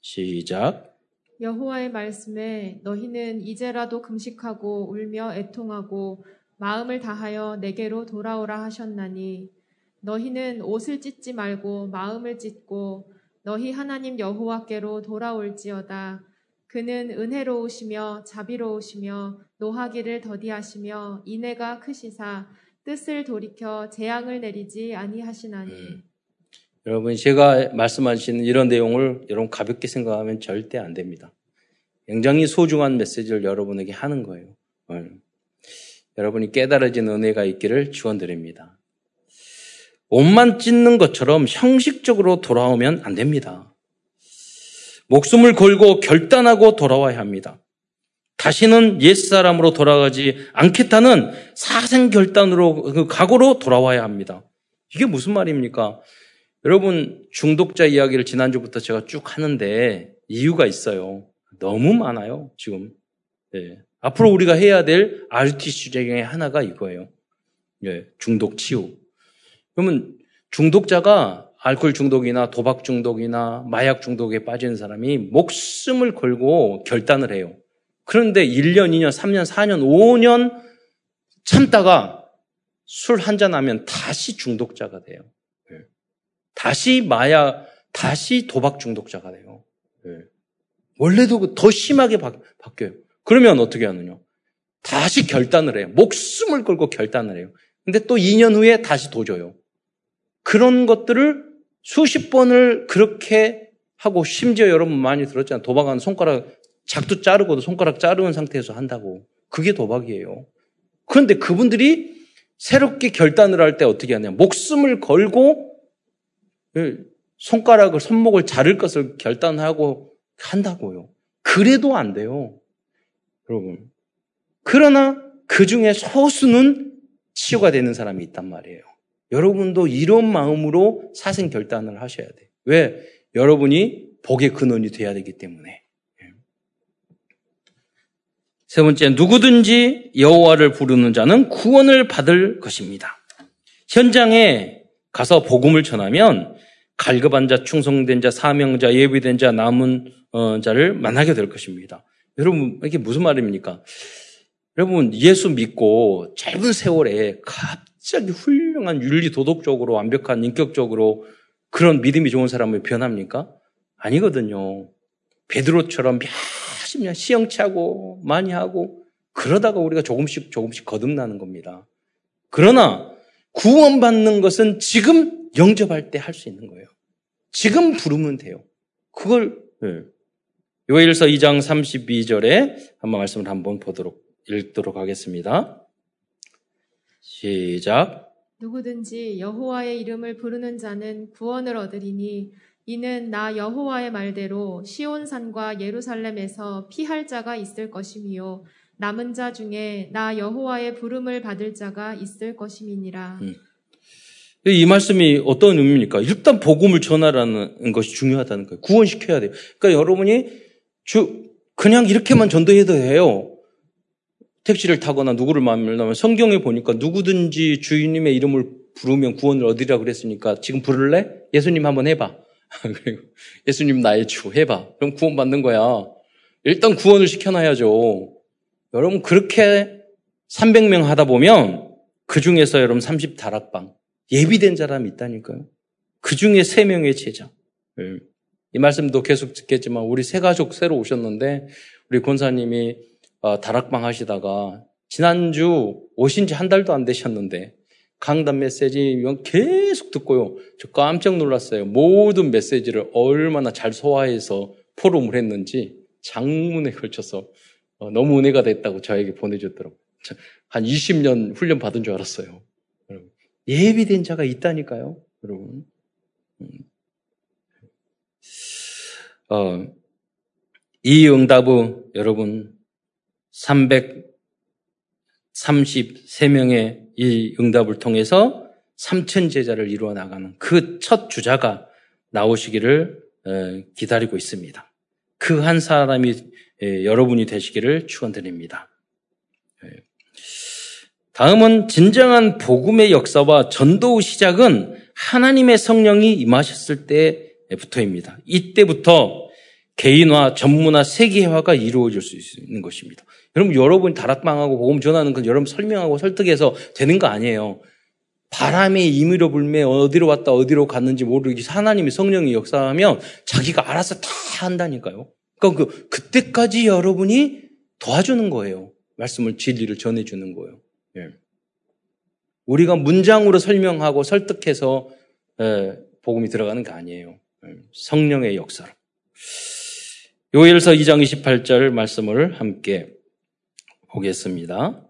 Speaker 1: 시작.
Speaker 2: 여호와의 말씀에 너희는 이제라도 금식하고 울며 애통하고 마음을 다하여 내게로 돌아오라 하셨나니 너희는 옷을 찢지 말고 마음을 찢고 너희 하나님 여호와께로 돌아올지어다. 그는 은혜로우시며 자비로우시며 노하기를 더디하시며 인애가 크시사 뜻을 돌이켜 재앙을 내리지 아니하시나니. 음.
Speaker 1: 여러분 제가 말씀하시는 이런 내용을 여러분 가볍게 생각하면 절대 안 됩니다. 굉장히 소중한 메시지를 여러분에게 하는 거예요. 음. 여러분이 깨달아진 은혜가 있기를 축원드립니다. 옷만 찢는 것처럼 형식적으로 돌아오면 안 됩니다. 목숨을 걸고 결단하고 돌아와야 합니다. 다시는 옛사람으로 돌아가지 않겠다는 사생 결단으로, 그 각오로 돌아와야 합니다. 이게 무슨 말입니까? 여러분, 중독자 이야기를 지난주부터 제가 쭉 하는데 이유가 있어요. 너무 많아요, 지금. 네. 앞으로 우리가 해야 될 RT 중에 하나가 이거예요. 네. 중독 치유. 그러면 중독자가 알코올 중독이나 도박 중독이나 마약 중독에 빠지는 사람이 목숨을 걸고 결단을 해요. 그런데 1년, 2년, 3년, 4년, 5년 참다가 술 한 잔 하면 다시 중독자가 돼요. 예. 다시 마약, 다시 도박 중독자가 돼요. 예. 원래도 더 심하게 바, 뀌어요 그러면 어떻게 하느냐? 다시 결단을 해요. 목숨을 걸고 결단을 해요. 근데 또 2년 후에 다시 도줘요. 그런 것들을 수십 번을 그렇게 하고 심지어 여러분 많이 들었잖아요. 도박하는 손가락 작두 자르고도 손가락 자르는 상태에서 한다고. 그게 도박이에요. 그런데 그분들이 새롭게 결단을 할 때 어떻게 하냐. 목숨을 걸고 손가락을, 손목을 자를 것을 결단하고 한다고요. 그래도 안 돼요. 여러분. 그러나 그 중에 소수는 치유가 되는 사람이 있단 말이에요. 여러분도 이런 마음으로 사생 결단을 하셔야 돼요. 왜? 여러분이 복의 근원이 돼야 되기 때문에. 예. 세 번째, 누구든지 여호와를 부르는 자는 구원을 받을 것입니다. 현장에 가서 복음을 전하면 갈급한 자, 충성된 자, 사명자, 예비된 자, 남은 어, 자를 만나게 될 것입니다. 여러분, 이게 무슨 말입니까? 여러분, 예수 믿고 짧은 세월에 갑자기 훌륭한 윤리 도덕적으로 완벽한 인격적으로 그런 믿음이 좋은 사람이 변합니까? 아니거든요. 베드로처럼 년 시험치하고 많이 하고 그러다가 우리가 조금씩 조금씩 거듭나는 겁니다. 그러나 구원받는 것은 지금 영접할 때 할 수 있는 거예요. 지금 부르면 돼요. 그걸 네. 요일서 2장 32절에 한번 말씀을 한번 보도록 읽도록 하겠습니다. 시작.
Speaker 2: 누구든지 여호와의 이름을 부르는 자는 구원을 얻으리니 이는 나 여호와의 말대로 시온산과 예루살렘에서 피할 자가 있을 것이미요 남은 자 중에 나 여호와의 부름을 받을 자가 있을 것임이니라. 음.
Speaker 1: 이 말씀이 어떤 의미입니까? 일단 복음을 전하라는 것이 중요하다는 거예요. 구원시켜야 돼요. 그러니까 여러분이 주 그냥 이렇게만 전도해도 해요. 택시를 타거나 누구를 만나면 성경에 보니까 누구든지 주인님의 이름을 부르면 구원을 얻으리라 그랬으니까 지금 부를래? 예수님 한번 해봐. 그리고 예수님 나의 주 해봐. 그럼 구원 받는 거야. 일단 구원을 시켜놔야죠. 여러분 그렇게 300명 하다 보면 그 중에서 여러분 30 다락방 예비된 사람이 있다니까요. 그 중에 3명의 제자. 예. 이 말씀도 계속 듣겠지만 우리 새 가족 새로 오셨는데 우리 권사님이 어, 다락방 하시다가 지난주 오신 지 한 달도 안 되셨는데 강단 메시지 계속 듣고요. 저 깜짝 놀랐어요. 모든 메시지를 얼마나 잘 소화해서 포럼을 했는지 장문에 걸쳐서 어, 너무 은혜가 됐다고 저에게 보내줬더라고요. 한 20년 훈련 받은 줄 알았어요. 예비된 자가 있다니까요. 여러분. 음. 어, 이 응답은 여러분 333명의 이 응답을 통해서 3천 제자를 이루어 나가는 그 첫 주자가 나오시기를 기다리고 있습니다. 그 한 사람이 여러분이 되시기를 축원드립니다. 다음은 진정한 복음의 역사와 전도의 시작은 하나님의 성령이 임하셨을 때부터입니다. 이때부터 개인화, 전문화, 세계화가 이루어질 수 있는 것입니다. 여러분, 여러분 다락방하고 복음 전하는 건 여러분 설명하고 설득해서 되는 거 아니에요. 바람이 임의로 불매 어디로 왔다 어디로 갔는지 모르기 하나님이 성령이 역사하면 자기가 알아서 다 한다니까요. 그러니까 그, 그때까지 여러분이 도와주는 거예요. 말씀을 진리를 전해주는 거예요. 예. 우리가 문장으로 설명하고 설득해서 예, 복음이 들어가는 게 아니에요. 예. 성령의 역사로. 요엘서 2장 28절 말씀을 함께 보겠습니다.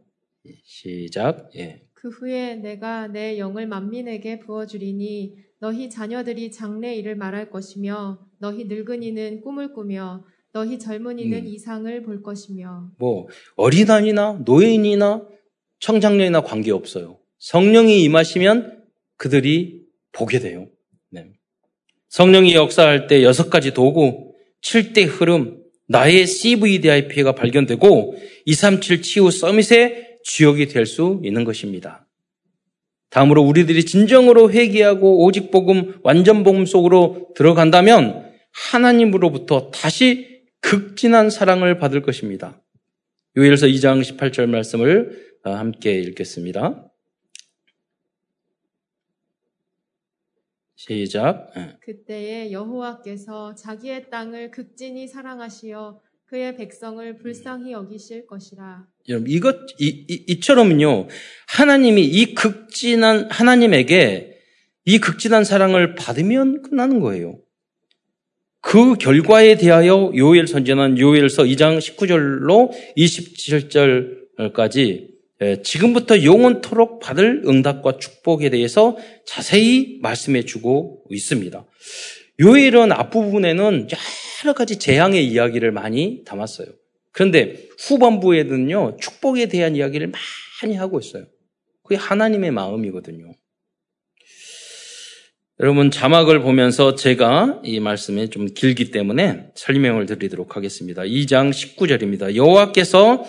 Speaker 1: 시작. 예.
Speaker 2: 그 후에 내가 내 영을 만민에게 부어주리니 너희 자녀들이 장래 일을 말할 것이며 너희 늙은이는 꿈을 꾸며 너희 젊은이는 음. 이상을 볼 것이며
Speaker 1: 뭐 어린아이나 노인이나 청장년이나 관계없어요. 성령이 임하시면 그들이 보게 돼요. 네. 성령이 역사할 때 여섯 가지 도구, 7대 흐름, 나의 CVDIP가 발견되고 237 치유 서밋의 주역이 될 수 있는 것입니다. 다음으로 우리들이 진정으로 회개하고 오직 복음, 완전 복음 속으로 들어간다면 하나님으로부터 다시 극진한 사랑을 받을 것입니다. 요일서 2장 18절 말씀을 어, 함께 읽겠습니다. 시작.
Speaker 2: 예. 그때에 여호와께서 자기의 땅을 극진히 사랑하시어 그의 백성을 불쌍히 여기실 것이라.
Speaker 1: 여러분 이것 이, 이, 이처럼요 하나님이 이 극진한 하나님에게 이 극진한 사랑을 받으면 끝나는 거예요. 그 결과에 대하여 요엘 선전한 요엘서 2장 19절로 27절까지 예, 지금부터 영원토록 받을 응답과 축복에 대해서 자세히 말씀해 주고 있습니다. 요일은 앞부분에는 여러 가지 재앙의 이야기를 많이 담았어요. 그런데 후반부에는요, 축복에 대한 이야기를 많이 하고 있어요. 그게 하나님의 마음이거든요. 여러분 자막을 보면서 제가 이 말씀이 좀 길기 때문에 설명을 드리도록 하겠습니다. 2장 19절입니다. 여호와께서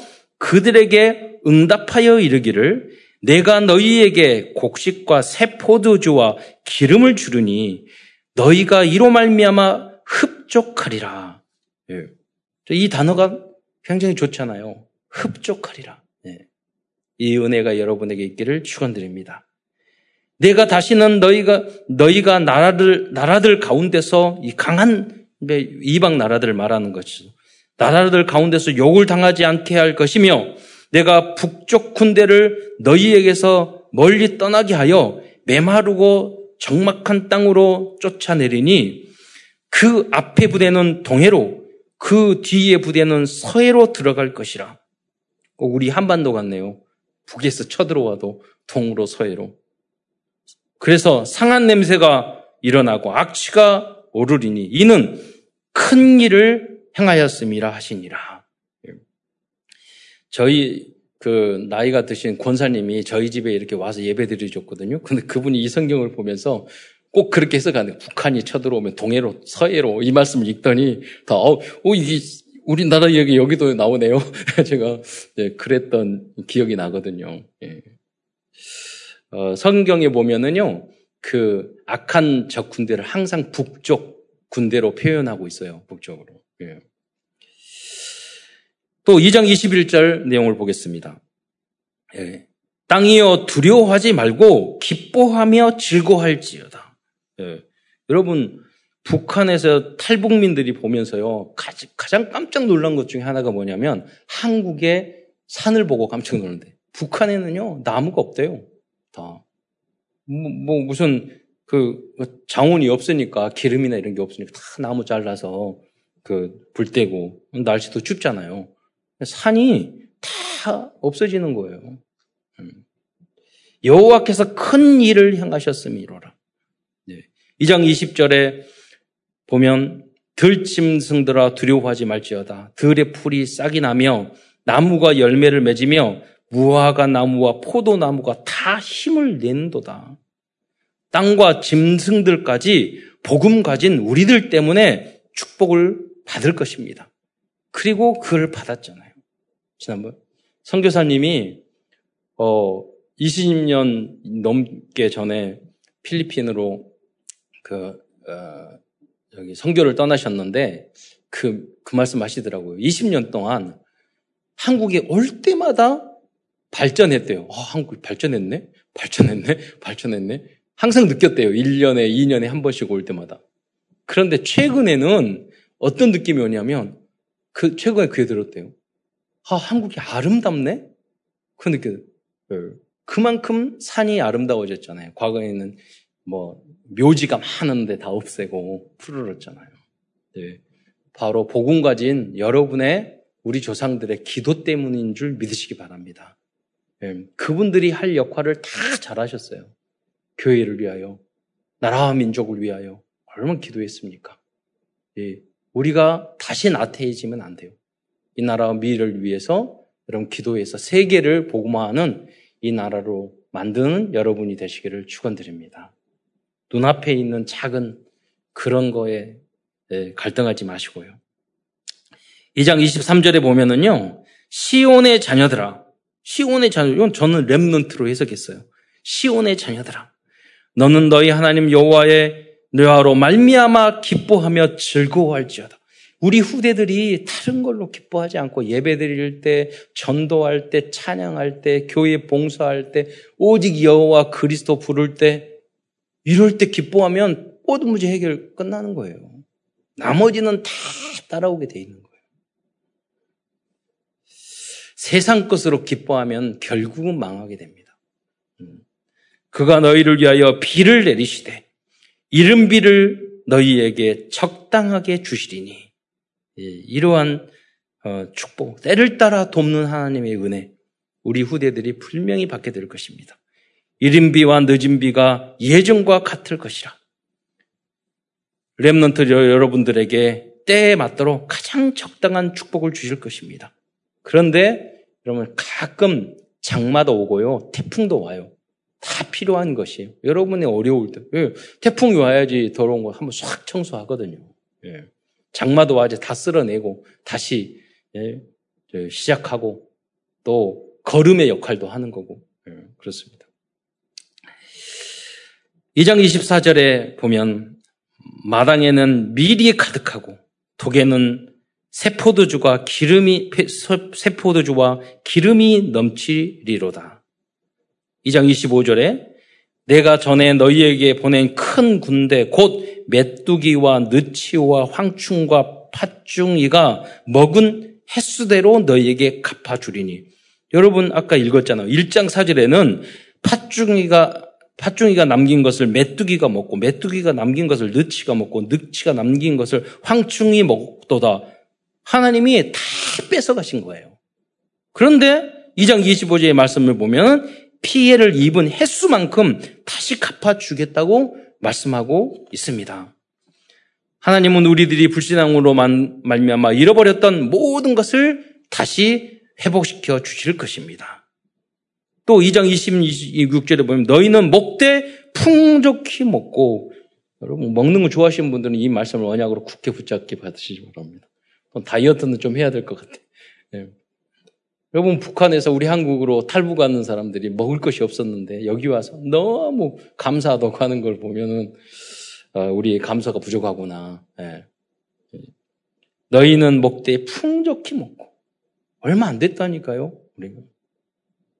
Speaker 1: 그들에게 응답하여 이르기를 내가 너희에게 곡식과 새 포도주와 기름을 주르니 너희가 이로 말미암아 흡족하리라. 예. 이 단어가 굉장히 좋잖아요. 흡족하리라. 예. 이 은혜가 여러분에게 있기를 축원드립니다. 내가 다시는 너희가 너희가 나라들 나라들 가운데서 이 강한 이방 나라들을 말하는 것이죠. 나라들 가운데서 욕을 당하지 않게 할 것이며 내가 북쪽 군대를 너희에게서 멀리 떠나게 하여 메마르고 적막한 땅으로 쫓아내리니 그 앞에 부대는 동해로 그 뒤에 부대는 서해로 들어갈 것이라. 꼭 우리 한반도 같네요. 북에서 쳐들어와도 동으로 서해로. 그래서 상한 냄새가 일어나고 악취가 오르리니 이는 큰 일을 행하였음이라 하시니라. 저희 그 나이가 드신 권사님이 저희 집에 이렇게 와서 예배 드려 줬거든요. 근데 그분이 이 성경을 보면서 꼭 그렇게 해석하는 북한이 쳐들어오면 동해로 서해로 이 말씀을 읽더니 다 어, 어 이게 우리나라 얘기 여기도 나오네요. 제가 예, 그랬던 기억이 나거든요. 예. 어, 성경에 보면은요 그 악한 적 군대를 항상 북쪽 군대로 표현하고 있어요. 북쪽으로. 예. 또 2장 21절 내용을 보겠습니다. 예. 땅이여 두려워하지 말고 기뻐하며 즐거할지어다. 예. 여러분 북한에서 탈북민들이 보면서요, 가장 깜짝 놀란 것 중에 하나가 뭐냐면, 한국의 산을 보고 깜짝 놀란데, 북한에는요, 나무가 없대요. 다. 뭐, 뭐 무슨, 그, 자원이 없으니까, 기름이나 이런 게 없으니까 다 나무 잘라서, 그, 불 떼고, 날씨도 춥잖아요. 산이 다 없어지는 거예요. 음. 여호와께서 큰 일을 행하셨음이로라. 네. 2장 20절에 보면 들짐승들아 두려워하지 말지어다. 들의 풀이 싹이 나며 나무가 열매를 맺으며 무화과 나무와 포도나무가 다 힘을 낸도다. 땅과 짐승들까지 복음 가진 우리들 때문에 축복을 받을 것입니다. 그리고 그걸 받았잖아요. 지난번 선교사님이 어 20년 넘게 전에 필리핀으로 그 어, 여기 선교를 떠나셨는데 그, 그 말씀 하시더라고요. 20년 동안 한국에 올 때마다 발전했대요. 아, 한국이 발전했네? 발전했네? 발전했네? 항상 느꼈대요. 1년에, 2년에 한 번씩 올 때마다. 그런데 최근에는 어떤 느낌이 오냐면, 그, 최근에 그게 들었대요. 아, 한국이 아름답네? 그 느낌. 네. 그만큼 산이 아름다워졌잖아요. 과거에는 뭐, 묘지가 많은데 다 없애고 푸르렀잖아요. 네. 바로 복음 가진 여러분의 우리 조상들의 기도 때문인 줄 믿으시기 바랍니다. 네. 그분들이 할 역할을 다 잘하셨어요. 교회를 위하여, 나라와 민족을 위하여 얼마나 기도했습니까? 예. 우리가 다시 나태해지면 안 돼요. 이 나라와 미래를 위해서 여러분 기도해서 세계를 복음화하는 이 나라로 만드는 여러분이 되시기를 축원드립니다. 눈앞에 있는 작은 그런 거에 예, 갈등하지 마시고요. 2장 23절에 보면은요. 시온의 자녀들아. 시온의 자녀, 이건 저는 랩넌트로 해석했어요. 시온의 자녀들아. 너는 너희 하나님 여호와의 뇌화로 말미암아 기뻐하며 즐거워할지어다. 우리 후대들이 다른 걸로 기뻐하지 않고 예배 드릴 때, 전도할 때, 찬양할 때, 교회 봉사할 때, 오직 여호와 그리스도 부를 때 이럴 때 기뻐하면 모든 문제 해결 끝나는 거예요. 나머지는 다 따라오게 돼 있는 거예요. 세상 것으로 기뻐하면 결국은 망하게 됩니다. 음. 그가 너희를 위하여 비를 내리시되 이른 비를 너희에게 적당하게 주시리니 예, 이러한 어, 축복, 때를 따라 돕는 하나님의 은혜 우리 후대들이 분명히 받게 될 것입니다. 이른 비와 늦은 비가 예전과 같을 것이라. 렘넌트 여러분들에게 때에 맞도록 가장 적당한 축복을 주실 것입니다. 그런데 여러분 가끔 장마도 오고요. 태풍도 와요. 다 필요한 것이에요. 여러분이 어려울 때. 예, 태풍이 와야지 더러운 거 한번 싹 청소하거든요. 예. 장마도 와야지 다 쓸어내고 다시 예, 시작하고 또 걸음의 역할도 하는 거고. 예, 그렇습니다. 2장 24절에 보면 마당에는 밀이 가득하고 독에는 세포도주가 기름이 세포도주와 기름이 넘치리로다. 2장 25절에 내가 전에 너희에게 보낸 큰 군대 곧 메뚜기와 느치와 황충과 팥중이가 먹은 횟수대로 너희에게 갚아주리니 여러분 아까 읽었잖아요. 1장 4절에는 팥중이가 팥중이가 남긴 것을 메뚜기가 먹고 메뚜기가 남긴 것을 느치가 먹고 느치가 남긴 것을 황충이 먹도다. 하나님이 다 뺏어 가신 거예요. 그런데 2장 25절의 말씀을 보면 피해를 입은 횟수만큼 다시 갚아주겠다고 말씀하고 있습니다. 하나님은 우리들이 불신앙으로 말미암아 잃어버렸던 모든 것을 다시 회복시켜 주실 것입니다. 또 2장 26절에 보면 너희는 먹되 풍족히 먹고 여러분 먹는 거 좋아하시는 분들은 이 말씀을 언약으로 굳게 붙잡게 받으시기 바랍니다. 다이어트는 좀 해야 될 것 같아요. 네. 여러분 북한에서 우리 한국으로 탈북하는 사람들이 먹을 것이 없었는데 여기 와서 너무 감사하다고 하는 걸 보면은 어, 우리의 감사가 부족하구나. 네. 너희는 먹되 풍족히 먹고 얼마 안 됐다니까요. 우리가.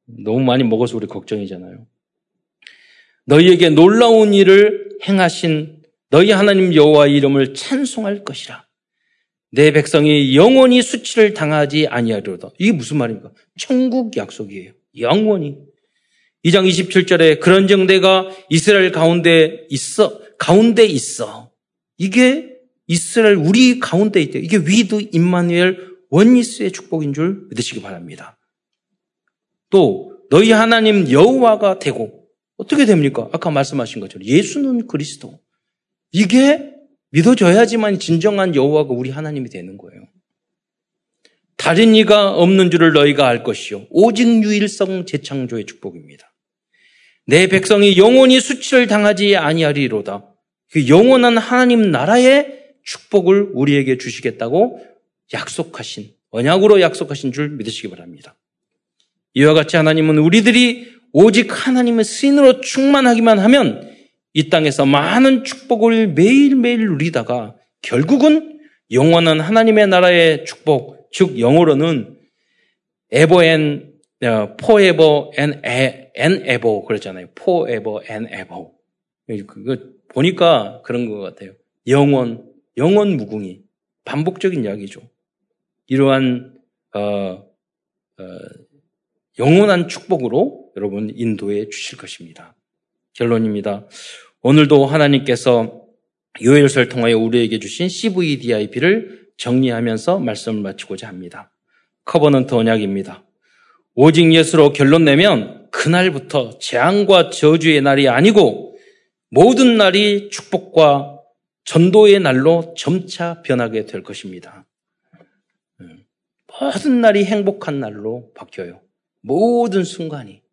Speaker 1: 너무 많이 먹어서 우리 걱정이잖아요. 너희에게 놀라운 일을 행하신 너희 하나님 여호와 이름을 찬송할 것이라. 내 백성이 영원히 수치를 당하지 아니하리로다. 이게 무슨 말입니까? 천국 약속이에요. 영원히. 2장 27절에 그런즉 내가 이스라엘 가운데 있어, 가운데 있어. 이게 이스라엘 우리 가운데 있대. 이게 with 임마누엘 oneness의 축복인 줄 믿으시기 바랍니다. 또 너희 하나님 여호와가 되고 어떻게 됩니까? 아까 말씀하신 것처럼 예수는 그리스도. 이게 믿어져야지만 진정한 여호와가 우리 하나님이 되는 거예요. 다른 이가 없는 줄을 너희가 알 것이요. 오직 유일성 재창조의 축복입니다. 내 백성이 영원히 수치를 당하지 아니하리로다. 그 영원한 하나님 나라의 축복을 우리에게 주시겠다고 약속하신, 언약으로 약속하신 줄 믿으시기 바랍니다. 이와 같이 하나님은 우리들이 오직 하나님의 스인으로 충만하기만 하면 이 땅에서 많은 축복을 매일매일 누리다가 결국은 영원한 하나님의 나라의 축복, 즉 영어로는 and forever and ever 그러잖아요. forever and ever. 그거 보니까 그런 것 같아요. 영원, 영원 무궁이 반복적인 이야기죠. 이러한 어, 어, 영원한 축복으로 여러분 인도해 주실 것입니다. 결론입니다. 오늘도 하나님께서 요엘서를 통하여 우리에게 주신 CVDIP를 정리하면서 말씀을 마치고자 합니다. covenant 언약입니다. 오직 예수로 결론 내면 그날부터 재앙과 저주의 날이 아니고 모든 날이 축복과 전도의 날로 점차 변하게 될 것입니다. 모든 날이 행복한 날로 바뀌어요. 모든 순간이.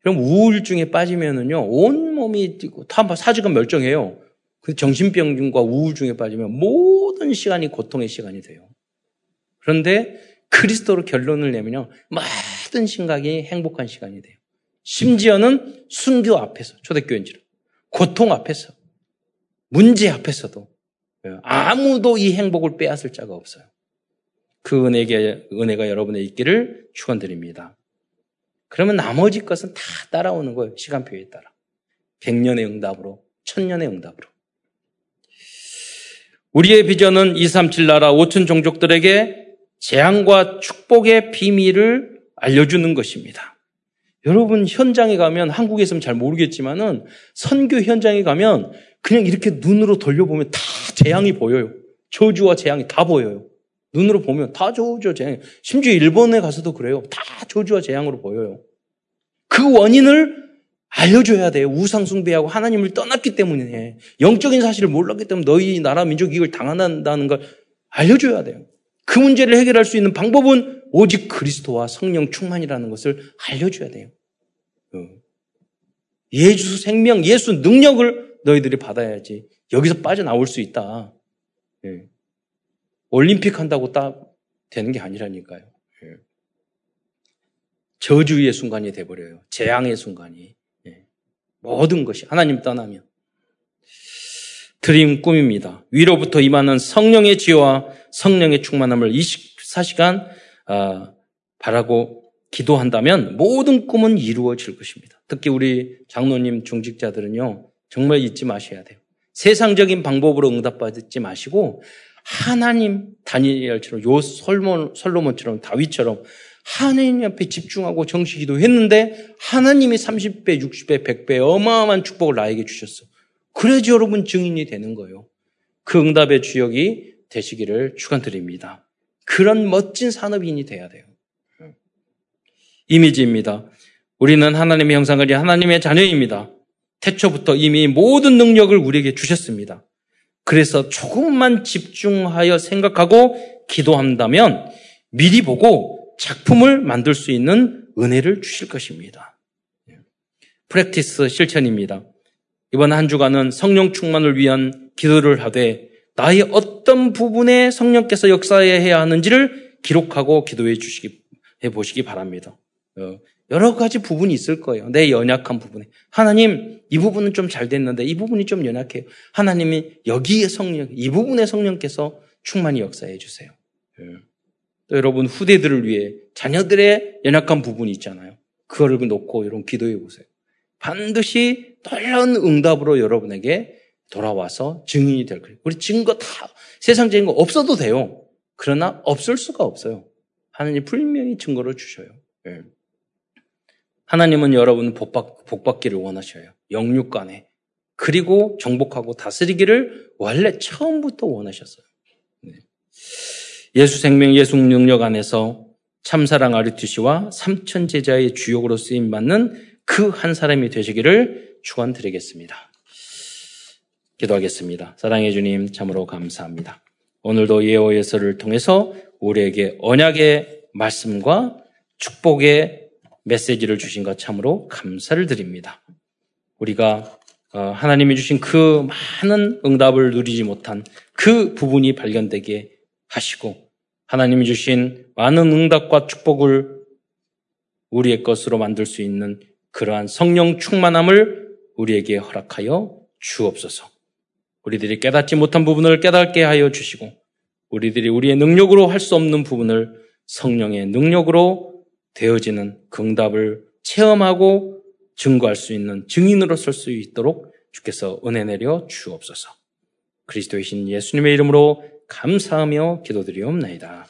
Speaker 1: 그럼 우울증에 빠지면은요, 온 몸이 뛰고, 다 사지가 멀쩡해요. 그 정신병과 우울증에 빠지면 모든 시간이 고통의 시간이 돼요. 그런데 그리스도로 결론을 내면요, 모든 생각이 행복한 시간이 돼요. 심지어는 순교 앞에서, 초대교인처럼, 고통 앞에서, 문제 앞에서도 아무도 이 행복을 빼앗을 자가 없어요. 그 은혜가, 은혜가 여러분의 있기를 축원드립니다. 그러면 나머지 것은 다 따라오는 거예요. 시간표에 따라. 백년의 응답으로, 천년의 응답으로. 우리의 비전은 237 나라 5천 종족들에게 재앙과 축복의 비밀을 알려주는 것입니다. 여러분 현장에 가면 한국에서는 잘 모르겠지만은 선교 현장에 가면 그냥 이렇게 눈으로 돌려보면 다 재앙이 보여요. 저주와 재앙이 다 보여요. 눈으로 보면 다 저주와 재앙. 심지어 일본에 가서도 그래요. 다 저주와 재앙으로 보여요. 그 원인을 알려줘야 돼요. 우상숭배하고 하나님을 떠났기 때문에. 영적인 사실을 몰랐기 때문에 너희 나라 민족 이익을 당한다는 걸 알려줘야 돼요. 그 문제를 해결할 수 있는 방법은 오직 그리스도와 성령 충만이라는 것을 알려줘야 돼요. 어. 예수 생명, 예수 능력을 너희들이 받아야지. 여기서 빠져나올 수 있다. 예. 올림픽 한다고 딱 되는 게 아니라니까요. 예. 저주의 순간이 돼버려요. 재앙의 순간이. 예. 모든 것이 하나님 떠나면. 드림 꿈입니다. 위로부터 임하는 성령의 지혜와 성령의 충만함을 24시간 아, 바라고 기도한다면 모든 꿈은 이루어질 것입니다. 특히 우리 장로님 중직자들은요 정말 잊지 마셔야 돼요. 세상적인 방법으로 응답받지 마시고 하나님 다니엘처럼 요 솔몬, 솔로몬처럼 다윗처럼 하나님 앞에 집중하고 정식 기도 했는데 하나님이 30배, 60배, 100배 어마어마한 축복을 나에게 주셨어. 그래야지 여러분 증인이 되는 거예요. 그 응답의 주역이 되시기를 축원드립니다. 그런 멋진 산업인이 돼야 돼요. 이미지입니다. 우리는 하나님의 형상을 하나님의 자녀입니다. 태초부터 이미 모든 능력을 우리에게 주셨습니다. 그래서 조금만 집중하여 생각하고 기도한다면 미리 보고 작품을 만들 수 있는 은혜를 주실 것입니다. 프랙티스 실천입니다. 이번 한 주간은 성령 충만을 위한 기도를 하되 나의 어떤 부분에 성령께서 역사해야 하는지를 기록하고 기도해 주시기 해 보시기 바랍니다. 어, 여러 가지 부분이 있을 거예요. 내 연약한 부분에. 하나님, 이 부분은 좀 잘 됐는데 이 부분이 좀 연약해요. 하나님이 여기에 성령, 이 부분에 성령께서 충만히 역사해 주세요. 예. 또 여러분 후대들을 위해 자녀들의 연약한 부분이 있잖아요. 그거를 놓고 여러분 기도해 보세요. 반드시 놀라운 응답으로 여러분에게 돌아와서 증인이 될 거예요. 우리 증거 다 세상적인 거 없어도 돼요. 그러나 없을 수가 없어요. 하나님 분명히 증거를 주셔요. 예. 하나님은 여러분 복받, 복받기를 원하셔요. 영육간에. 그리고 정복하고 다스리기를 원래 처음부터 원하셨어요. 네. 예수 생명 예수 능력 안에서 참사랑 아르투시와 삼천 제자의 주역으로 쓰임 받는 그 한 사람이 되시기를 축원드리겠습니다. 기도하겠습니다. 사랑해 주님 참으로 감사합니다. 오늘도 예호예서를 통해서 우리에게 언약의 말씀과 축복의 메시지를 주신 것 참으로 감사를 드립니다. 우리가 어, 하나님이 주신 그 많은 응답을 누리지 못한 그 부분이 발견되게 하시고 하나님이 주신 많은 응답과 축복을 우리의 것으로 만들 수 있는 그러한 성령 충만함을 우리에게 허락하여 주옵소서. 우리들이 깨닫지 못한 부분을 깨닫게 하여 주시고 우리들이 우리의 능력으로 할 수 없는 부분을 성령의 능력으로 되어지는 긍답을 체험하고 증거할 수 있는 증인으로 설 수 있도록 주께서 은혜 내려 주옵소서. 그리스도이신 예수님의 이름으로 감사하며 기도드리옵나이다.